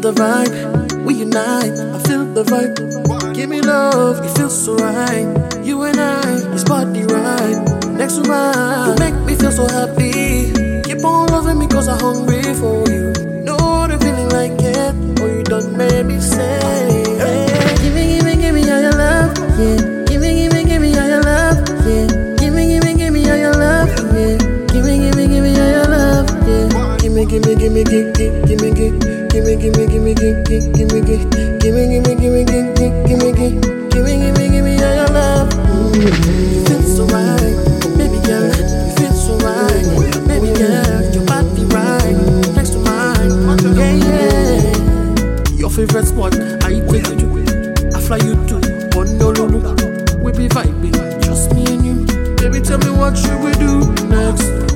vibe. We unite, I feel the vibe. Give me love, it feels so right. You and I, it's body right. Next to mine, you make me feel so happy. Keep on loving me cause I'm hungry gimme, gimme, gimme, gimme, gimme, gimme, gimme, gimme, gimme, gimme, gimme, gimme, gimme, gimme, gimme, your love. You feel so right, baby girl. You feel so right, baby girl. Your body right next to mine, yeah, yeah. Your favorite spot, I take you. I fly you to Honolulu. We be vibing, just me and you. Baby, tell me what should we do next?